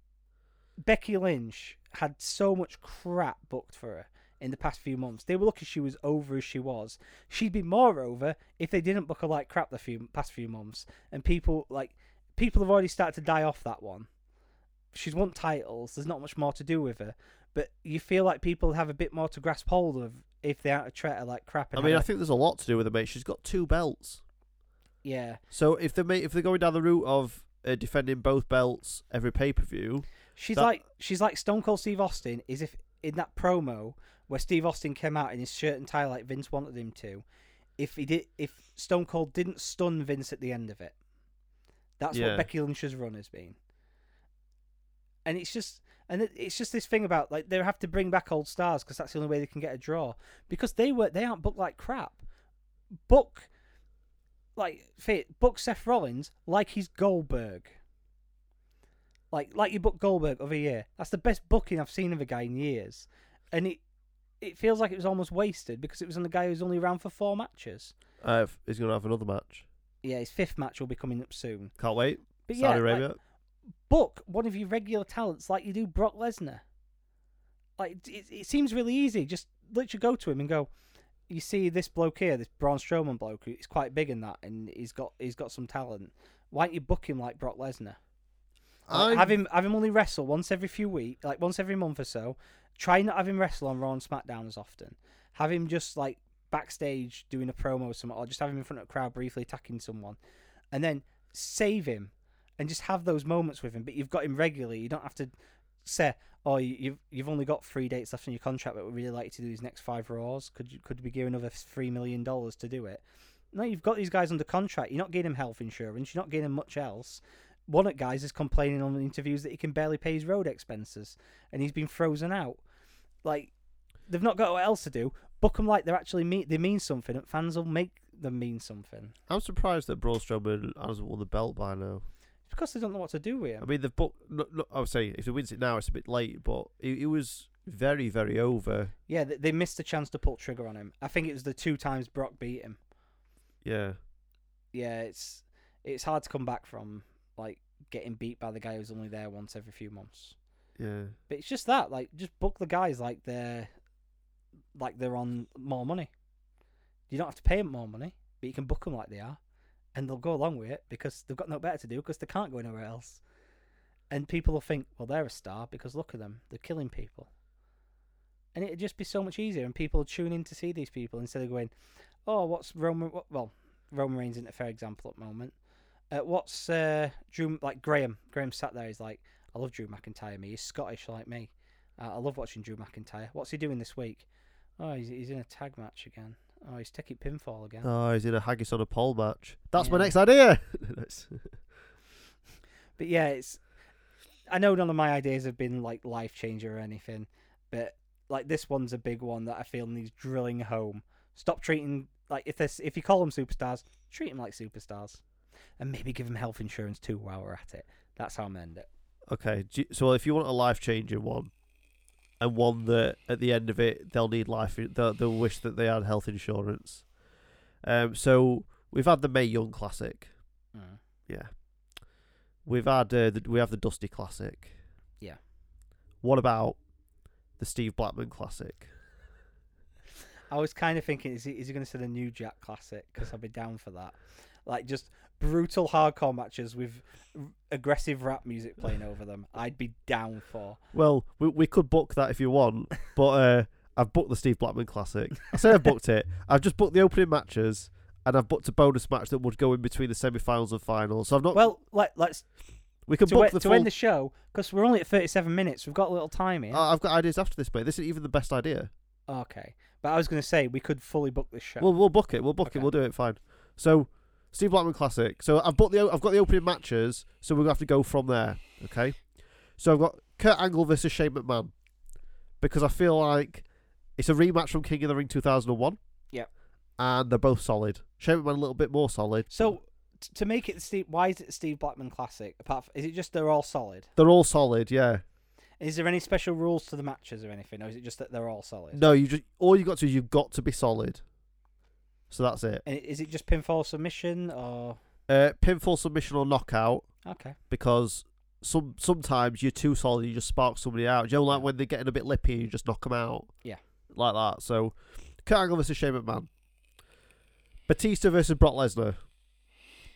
Becky Lynch had so much crap booked for her in the past few months. They were lucky she was over as she was. She'd be more over if they didn't book her like crap the few past few months. And people like people have already started to die off that one. She's won titles. There's not much more to do with her. But you feel like people have a bit more to grasp hold of if they aren't treat her like crap. I mean, I think there's a lot to do with it, mate. She's got two belts. yeah. So if they make, if they're going down the route of uh, defending both belts every pay per view, She's That- like she's like Stone Cold Steve Austin. Is if in that promo where Steve Austin came out in his shirt and tie like Vince wanted him to, if he did, if Stone Cold didn't stun Vince at the end of it, that's Yeah. what Becky Lynch's run has been. And it's just and it's just this thing about like they have to bring back old stars because that's the only way they can get a draw because they were they aren't booked like crap. Book like fit book Seth Rollins like he's Goldberg. Like like you booked Goldberg over a year. That's the best booking I've seen of a guy in years, and it it feels like it was almost wasted because it was on a guy who's only around for four matches. uh, he's going to have another match. Yeah, his fifth match will be coming up soon. Can't wait. But Saudi yeah, like, Arabia. Book one of your regular talents like you do Brock Lesnar. Like it, it seems really easy. Just literally go to him and go. you see this bloke here, this Braun Strowman bloke, who is quite big in that, and he's got he's got some talent. Why don't you book him like Brock Lesnar? Like, have him have him only wrestle once every few weeks, like once every month or so. Try not have him wrestle on Raw and SmackDown as often. Have him just like backstage doing a promo or something, or just have him in front of a crowd briefly attacking someone, and then save him and just have those moments with him. But you've got him regularly. You don't have to say, "Oh, you- you've you've only got three dates left in your contract, but we'd really like you to do these next five Raws. Could you could we give another three million dollars to do it?" No, you've got these guys under contract. You're not getting health insurance. You're not getting much else. One of the guys is complaining on interviews that he can barely pay his road expenses, and he's been frozen out. Like they've not got what else to do. Book them like they're actually mean. They mean something, and fans will make them mean something. I'm surprised that Braun Strowman hasn't won the belt by now. It's because they don't know what to do with him. I mean, the book. No, no, I would say if he wins it now, it's a bit late, but it, it was very, very over. Yeah, they, they missed a chance to pull trigger on him. I think it was the two times Brock beat him. Yeah. Yeah, it's it's hard to come back from like getting beat by the guy who's only there once every few months. Yeah. But it's just that, like, just book the guys like they're like they're on more money. You don't have to pay them more money, but you can book them like they are, and they'll go along with it because they've got no better to do because they can't go anywhere else. And people will think, well, they're a star because look at them, they're killing people. And it'd just be so much easier, and people tune in to see these people instead of going, oh, what's Roman? What, well, Roman Reigns isn't a fair example at the moment. Uh, what's uh, Drew? Like Graham? Graham sat there. He's like, I love Drew McIntyre. Me, he's Scottish like me. Uh, I love watching Drew McIntyre. What's he doing this week? Oh, he's he's in a tag match again. Oh, he's taking pinfall again. Oh, he's in a haggis on a pole match. That's my next idea. (laughs) But yeah, it's. I know none of my ideas have been like life changer or anything, but like this one's a big one that I feel needs drilling home. Stop treating like if this if you call them superstars, treat them like superstars, and maybe give them health insurance too while we're at it. That's how I'm end it. okay. So if you want a life changing one, and one that at the end of it they'll need life, they'll, they'll wish that they had health insurance. Um. So we've had the May Young Classic. Yeah. We've had uh, the, we have the Dusty Classic. Yeah. What about the Steve Blackman Classic? I was kind of thinking, is he is he going to say the New Jack Classic? Because I'd be down for that. Like just brutal hardcore matches with aggressive rap music playing over them. I'd be down for. Well, we we could book that if you want, (laughs) but uh, I've booked the Steve Blackman Classic. I say I've booked it. I've just booked the opening matches, and I've booked a bonus match that would go in between the semi-finals and finals. So I've not. Well, let let's we can to, book the to full. end the show because we're only at 37 minutes. We've got a little time here. Uh, I've got ideas after this, mate. This isn't even the best idea. okay, but I was going to say we could fully book this show. We'll we'll book it. We'll book Okay. it. We'll do it. Fine. So Steve Blackman Classic. So I've booked the I've got the opening matches. So we're gonna have to go from there. Okay. So I've got Kurt Angle versus Shane McMahon because I feel like it's a rematch from King of the Ring 2001. Yeah. And they're both solid. Shane McMahon a little bit more solid. so t- to make it Steve, why is it Steve Blackman Classic? Apart from, is it just they're all solid? They're all solid. Yeah. Is there any special rules to the matches or anything, or is it just that they're all solid? No, you just all you got to do, you've got to be solid. So that's it. And is it just pinfall submission or Uh, pinfall submission or knockout. okay? because some sometimes you're too solid, you just spark somebody out. You know, like when they're getting a bit lippy, you just knock them out. Yeah. like that. So, Kurt Angle versus Shane McMahon, Batista versus Brock Lesnar,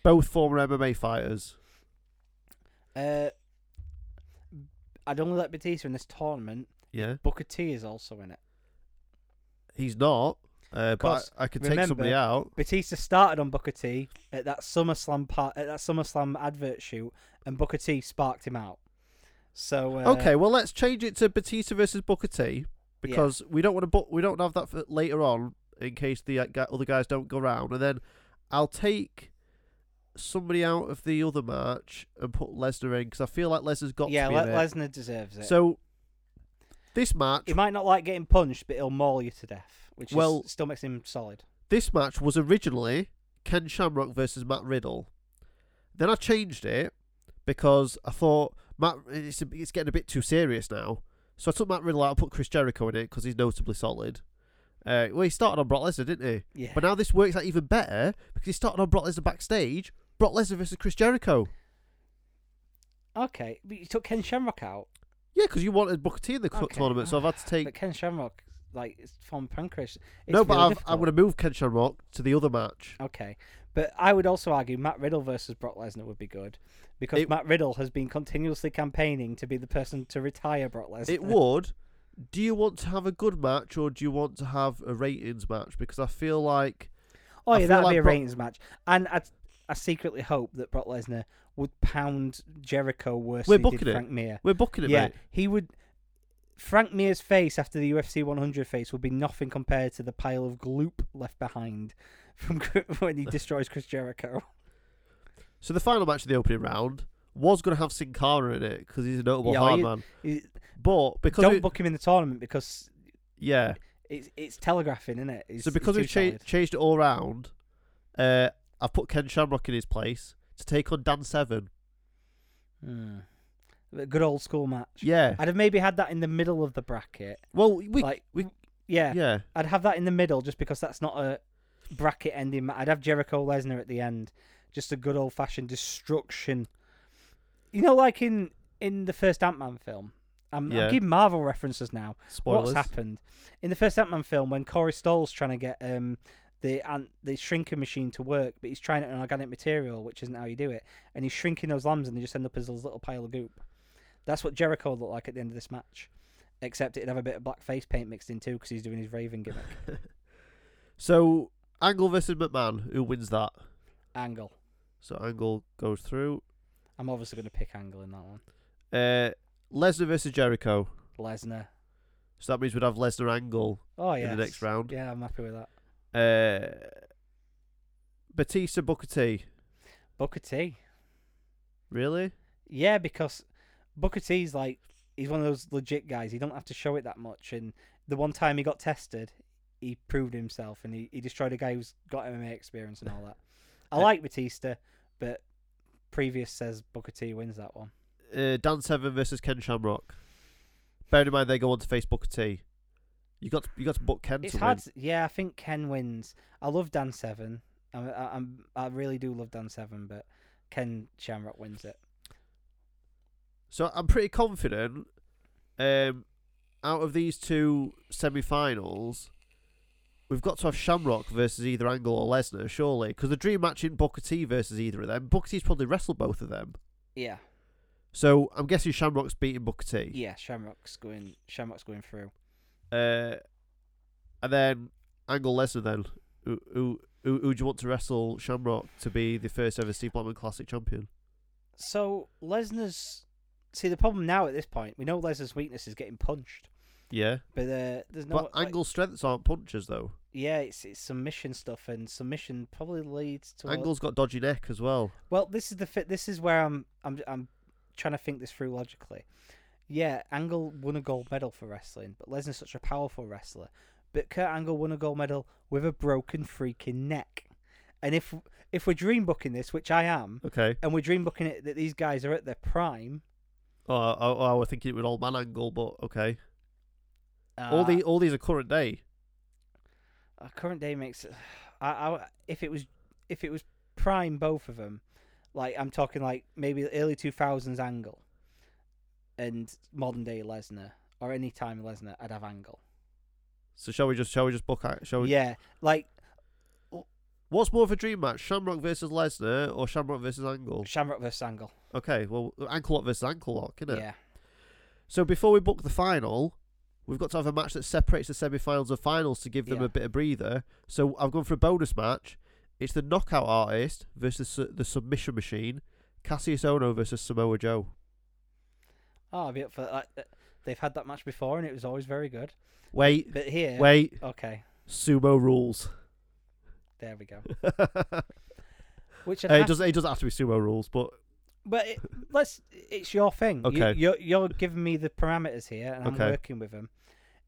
both former MMA fighters. Uh, I'd only let Batista in this tournament. Yeah, Booker T is also in it. he's not. Uh, but I, I could take somebody out. Batista started on Booker T at that SummerSlam part, at that SummerSlam advert shoot, and Booker T sparked him out. So uh, okay, well let's change it to Batista versus Booker T because we don't want to book. We don't have that for later on in case the uh, other guys don't go round, and then I'll take somebody out of the other match and put Lesnar in because I feel like Lesnar's got yeah, to be Le-. Lesnar deserves it. So this match, he might not like getting punched, but he'll maul you to death, which Well- is, still makes him solid. this match was originally Ken Shamrock versus Matt Riddle. Then I changed it because I thought Matt it's, it's getting a bit too serious now. So I took Matt Riddle out and put Chris Jericho in it because he's notably solid. Uh, well, he started on Brock Lesnar, didn't he? Yeah, But now this works out even better because he started on Brock Lesnar backstage. Brock Lesnar versus Chris Jericho. okay, but you took Ken Shamrock out. Yeah, because you wanted Booker T in the Okay. tournament, so I've had to take. But Ken Shamrock, like it's former pancreas. It's no, but really I've, I'm going to move Ken Shamrock to the other match. Okay, but I would also argue Matt Riddle versus Brock Lesnar would be good because It- Matt Riddle has been continuously campaigning to be the person to retire Brock Lesnar. It would. Do you want to have a good match or do you want to have a ratings match? Because I feel like Oh yeah, that'd like be a Brock- ratings match, and I, I secretly hope that Brock Lesnar would pound Jericho worse We're than he did it. Frank Mir. we're booking it, Yeah, mate. he would. Frank Mir's face after the UFC 100 face would be nothing compared to the pile of gloop left behind from (laughs) when he destroys Chris Jericho. So the final match of the opening round was going to have Sin Cara in it because he's a notable Yeah, hard you- man. He- But because Don't we, book him in the tournament because yeah, it's it's telegraphing, isn't it? It's, so because we've cha- changed it all round, uh, I've put Ken Shamrock in his place to take on Dan Severn. Hmm. A good old school match. Yeah. I'd have maybe had that in the middle of the bracket. Well, we like, we- yeah, yeah. I'd have that in the middle just because that's not a bracket ending. ma- I'd have Jericho Lesnar at the end, just a good old fashioned destruction. You know, like in in the first Ant Man film. I'm, Yeah. I'm giving Marvel references now. Spoilers. What's happened in the first Ant Man film when Corey Stoll's trying to get um the ant the shrinking machine to work, but he's trying it on organic material, which isn't how you do it, and he's shrinking those lambs, and they just end up as a little pile of goop. That's what Jericho looked like at the end of this match, except it'd have a bit of black face paint mixed in too because he's doing his Raven gimmick. (laughs) So Angle versus McMahon, who wins that? Angle. So Angle goes through. I'm obviously going to pick Angle in that one. Uh, Lesnar versus Jericho. Lesnar. So that means we'd have Lesnar Angle Oh in the next round. Yeah, I'm happy with that. Uh, Batista Booker T. Booker T. Really? Yeah, because Booker T's like he's one of those legit guys. He don't have to show it that much. And the one time he got tested, he proved himself and he, he destroyed a guy who's got MMA experience and all that. I (laughs) Uh, like Batista, but previous says Booker T wins that one. Uh, Dan Severn versus Ken Shamrock. Bearing in mind they go on to face Booker T. You got to, you got to book Ken It's to hard. win. yeah, I think Ken wins. I love Dan Severn. I, I, I really do love Dan Severn, but Ken Shamrock wins it. So I'm pretty confident. Um, out of these two semi-finals, we've got to have Shamrock versus either Angle or Lesnar, surely, because the dream match in Booker T versus either of them. Booker T's probably wrestled both of them, Yeah, so I'm guessing Shamrock's beating Booker T. yeah. Shamrock's going. Shamrock's going through. Uh, and then Angle Lesnar. Then who who who who do you want to wrestle Shamrock to be the first ever Steve Blackman Classic champion? So Lesnar's see the problem now at this point. We know Lesnar's weakness is getting punched, Yeah, but uh, there's no. but like- Angle's strengths aren't punches though. yeah, it's it's submission stuff, and submission probably leads to. Angle's got dodgy neck as well. Well, this is the fit. This is where I'm. I'm. I'm trying to think this through logically. Yeah, Angle won a gold medal for wrestling, but Lesnar's such a powerful wrestler. But Kurt Angle won a gold medal with a broken freaking neck. And if if we're dream booking this, which I am, Okay. and we're dream booking it that these guys are at their prime, Oh, I, I, was thinking it would old man angle, but okay. uh, all the all these are current day. uh, current day makes. (sighs) I, I if it was if it was prime both of them, like I'm talking like maybe early two thousands Angle, and modern day Lesnar or any time Lesnar, I'd have Angle. So shall we just shall we just book out? Shall we? Yeah, like What's more of a dream match, Shamrock versus Lesnar or Shamrock versus Angle? Shamrock versus Angle. Okay, well, Ankle Lock versus Ankle Lock, innit? Yeah, So before we book the final, we've got to have a match that separates the semi-finals and finals to give them Yeah. a bit of breather. So I've gone for a bonus match. It's the Knockout Artist versus the Submission Machine, Kassius Ohno versus Samoa Joe. Oh, I'd be up for that. Uh, They've had that match before, and it was always very good. Wait, But here, wait, okay, sumo rules. there we go. (laughs) Which it doesn't. It doesn't have to be sumo rules, but But it, let's. It's your thing. You- Okay. you're you're giving me the parameters here, and I'm Okay. working with them.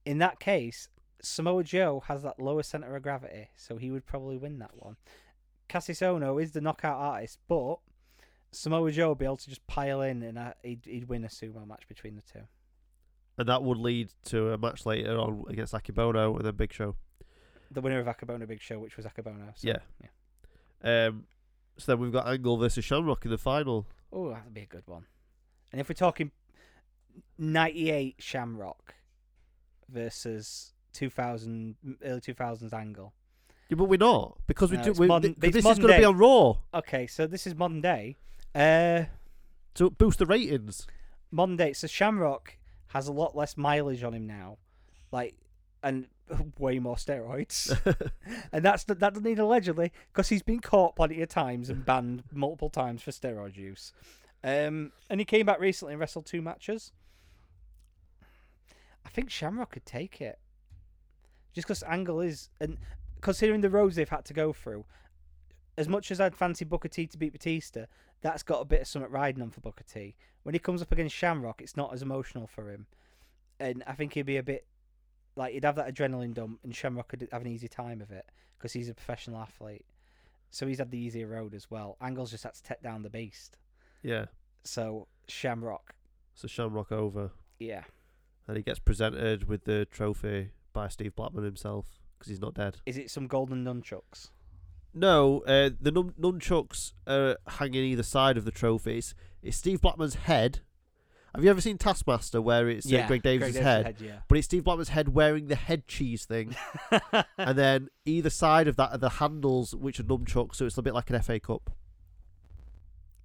In that case, Samoa Joe has that lower center of gravity, so he would probably win that one. Kassius Ohno is the knockout artist, but Samoa Joe would be able to just pile in, and uh, he'd he'd win a sumo match between the two. and that would lead to a match later on against Akebono and then Big Show. The winner of Akebono Big Show, which was Akebono. So, Yeah. yeah. Um, so then we've got Angle versus Shamrock in the final. Oh, that'd be a good one. And if we're talking '98 Shamrock versus 2000 early 2000s angle. Yeah, but we're not because we No, do. We, modern- this is going to be on Raw Okay, so this is modern day. Uh, to boost the ratings. Monday. So Shamrock has a lot less mileage on him now, like, and (laughs) way more steroids. (laughs) and that's that doesn't need allegedly because he's been caught plenty of times and banned (laughs) multiple times for steroid use. Um, and he came back recently and wrestled two matches. I think Shamrock could take it, just because Angle is and considering the roads they've had to go through. As much as I'd fancy Booker T to beat Batista, that's got a bit of something riding on for Booker T. When he comes up against Shamrock, it's not as emotional for him, and I think he'd be a bit like he'd have that adrenaline dump, and Shamrock could have an easy time of it because he's a professional athlete. So he's had the easier road as well. Angle's just had to take down the beast. Yeah. So Shamrock, So Shamrock over, yeah, and he gets presented with the trophy by Steve Blackman himself because he's not dead. is it some golden nunchucks? No, uh, the nun- nunchucks are hanging either side of the trophies. It's Steve Blackman's head. Have you ever seen Taskmaster where it's uh, Greg Davies' head? yeah. But it's Steve Blackman's head wearing the head cheese thing. (laughs) and then either side of that are the handles, which are nunchucks, so it's a bit like an FA Cup.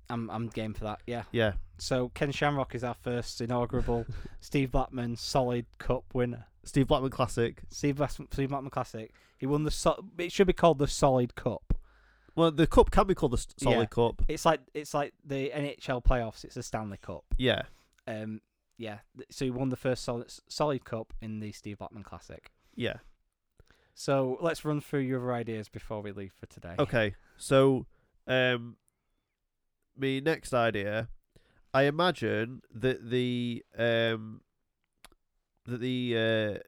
I'm I'm game for that. Yeah. Yeah. So Ken Shamrock is our first inaugural (laughs) Steve Blackman Solid Cup winner. Steve Blackman Classic. Steve, Blas- Steve Blackman Classic. He won the. So- it should be called the Solid Cup. Well, the cup can be called the S- Solid Yeah. Cup. It's like it's like the NHL playoffs. It's the Stanley Cup. Yeah. Um. Yeah. th- So he won the first solid Solid Cup in the Steve Blackman Classic. Yeah. So let's run through your other ideas before we leave for today. Okay. So, um, me next idea, I imagine that the um that the uh,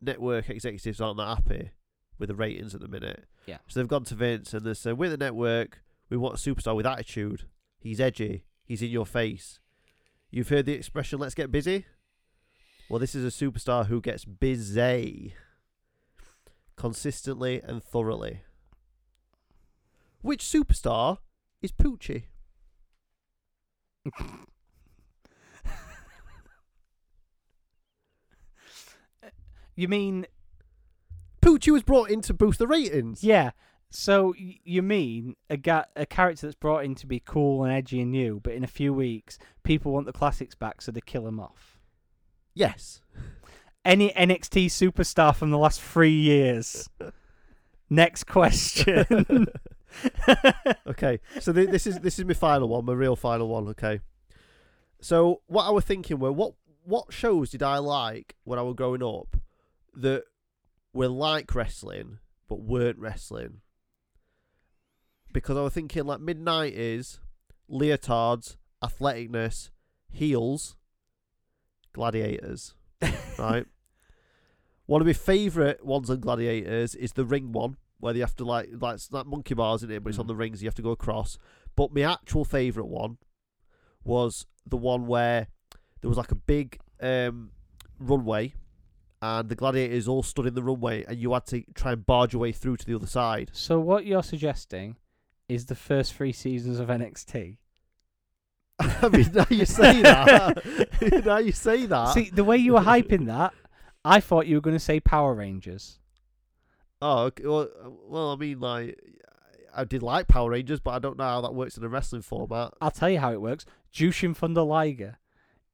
network executives aren't that happy with the ratings at the minute. Yeah. So they've gone to Vince and they said, "We're the network. We want a superstar with attitude. He's edgy. He's in your face. You've heard the expression, let's get busy? Well, this is a superstar who gets busy consistently and thoroughly. Which superstar is Poochie? (laughs) You mean Poochie was brought in to boost the ratings. yeah? So y- you mean a ga- a character that's brought in to be cool and edgy and new, but in a few weeks people want the classics back, so they kill him off. Yes. Any NXT superstar from the last three years. (laughs) Next question. (laughs) Okay. So th- this is this is my final one, my real final one. Okay. So what I was thinking were what what shows did I like when I was growing up that were like wrestling but weren't wrestling? Because I was thinking like mid nineties, leotards, athleticness, heels, gladiators, (laughs) right? One of my favourite ones on gladiators is the ring one, where they have to like like it's like monkey bars in it, but it's on Mm. the rings. You have to go across. But my actual favourite one was the one where there was like a big um, runway, and the gladiators all stood in the runway, and you had to try and barge your way through to the other side. so what you're suggesting is the first three seasons of NXT. (laughs) I mean, now you say (laughs) that. (laughs) now you say that. See, the way you were hyping that, I thought you were going to say Power Rangers. Oh, okay, well, well, I mean, like, I did like Power Rangers, but I don't know how that works in a wrestling format. I'll tell you how it works. Jushin Thunder Liger.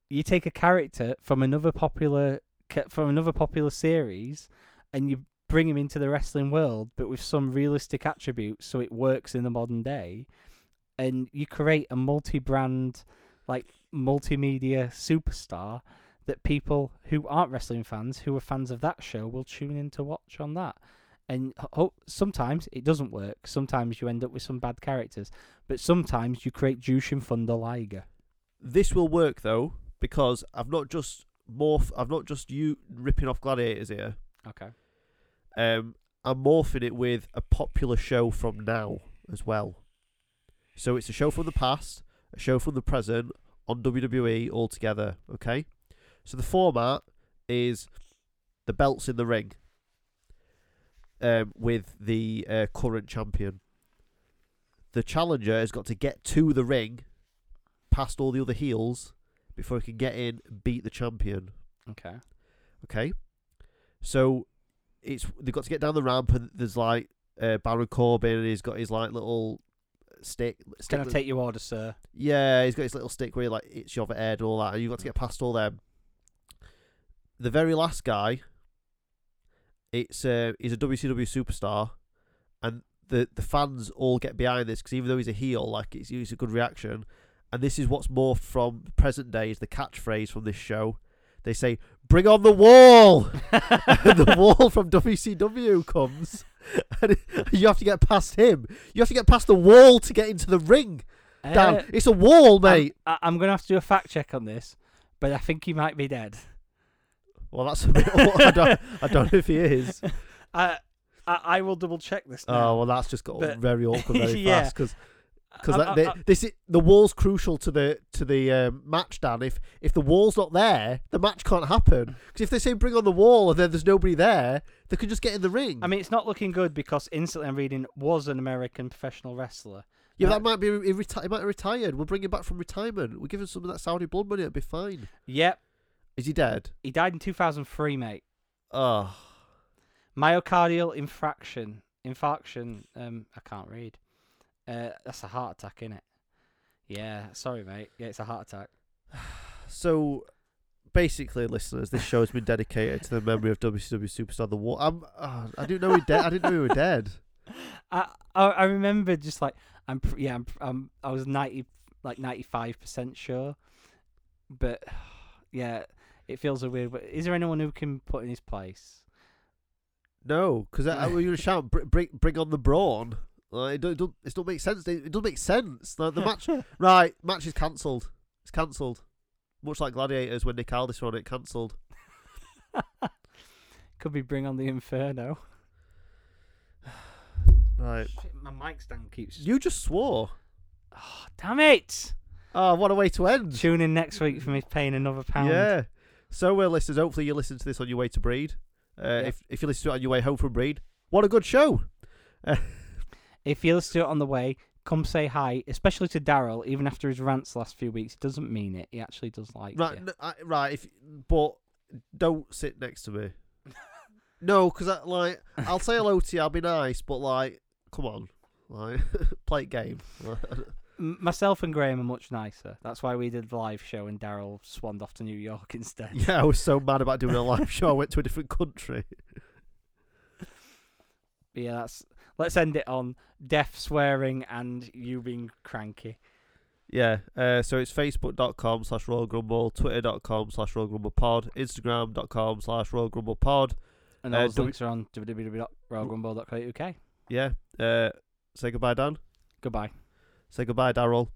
You take a character from another popular from another popular series, and you bring him into the wrestling world, but with some realistic attributes, so it works in the modern day. And you create a multi-brand, like multimedia superstar that people who aren't wrestling fans, who are fans of that show, will tune in to watch on that. And sometimes it doesn't work. Sometimes you end up with some bad characters, but sometimes you create Jushin Thunder Liger. This will work though because I've not just morph. I've not just you ripping off gladiators here. Okay. Um, I'm morphing it with a popular show from now as well. So it's a show from the past, a show from the present on WWE all together. Okay. So the format is the belts in the ring. Um, with the uh, current champion. The challenger has got to get to the ring, past all the other heels, before he can get in, and beat the champion. Okay. Okay. So it's they've got to get down the ramp, and there's like uh, Baron Corbin, and he's got his like little stick. stick Can I take your order, sir? Yeah, he's got his little stick where he like hits your head and all that, and you've got to get past all them. The very last guy, it's uh, he's a WCW superstar, and the the fans all get behind this because even though he's a heel, like it's, it's a good reaction, and this is what's more from present day is the catchphrase from this show. They say, "Bring on the wall," (laughs) (laughs) the wall from WCW comes, (laughs) and you have to get past him. You have to get past the wall to get into the ring. Dan, Uh, it's a wall, I'm- mate. I, I'm going to have to do a fact check on this, but I think he might be dead. Well, that's a bit. I don't. I don't know if he is. I, I I will double check this now. Oh well, that's just got But- very awkward very Yeah. fast because because this i- the wall's crucial to the to the um, match. Dan, if if the wall's not there, the match can't happen. Because if they say bring on the wall and then there's nobody there, they could just get in the ring. I mean, it's not looking good because instantly I'm reading was an American professional wrestler. yeah, that might be he, reti- he might have retired. We'll bring him back from retirement. We'll give him some of that Saudi blood money. It'll be fine. Yep, Is he dead? he died in 2003, mate. Oh, Myocardial infraction, infarction. Um, I can't read. Uh, that's a heart attack, innit? Yeah, sorry, mate. Yeah, it's a heart attack. (sighs) so basically, listeners, this show has been dedicated to the memory of WCW superstar the Wall. I'm. Oh, I didn't know he dead. I didn't know he were dead. (laughs) I I, I remember just like I'm yeah I'm, I'm I was ninety like ninety five percent sure, but (sighs) yeah, it feels a weird. But is there anyone who can put in his place? No, because we (laughs) were shouting, "Br- bring, bring on the brawn. Like, it, don't, it, don't, it don't make sense. It, it doesn't make sense. Like, the match, (laughs) right? Match is cancelled. It's cancelled. Much like Gladiators when Nick Aldis won it, cancelled. (laughs) Could be bring on the inferno. (sighs) Right. Shit, my mic stand keeps. You just swore. Oh, damn it! Oh, what a way to end. Tune in next week for me paying another pound. Yeah. So, well, listeners, hopefully you listen to this on your way to Breed. Uh, Yeah. if, if you listen to it on your way home from Breed, what a good show. (laughs) If you listen to it on the way, come say hi, especially to Daryl. Even after his rants last few weeks, he doesn't mean it. He actually does like Right, you. I, right. If but don't sit next to me. (laughs) no, because I, like I'll say hello to you. I'll be nice, but like, come on, like (laughs) play a game. (laughs) Myself and Graham are much nicer. That's why we did the live show and Daryl swanned off to New York instead. yeah, I was so mad about doing a live show. I went to a different country. Yeah, that's. Let's end it on deaf swearing and you being cranky. Yeah. Uh, so it's facebook.com slash Royal Grumble, twitter.com slash Royal Grumble Pod, instagram.com slash Royal Grumble Pod. And Uh, those do we- links are on www.royalgrumble.co.uk. Yeah. Uh, say goodbye, Dan. Goodbye. Say goodbye, Daryl.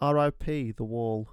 R.I.P. The Wall.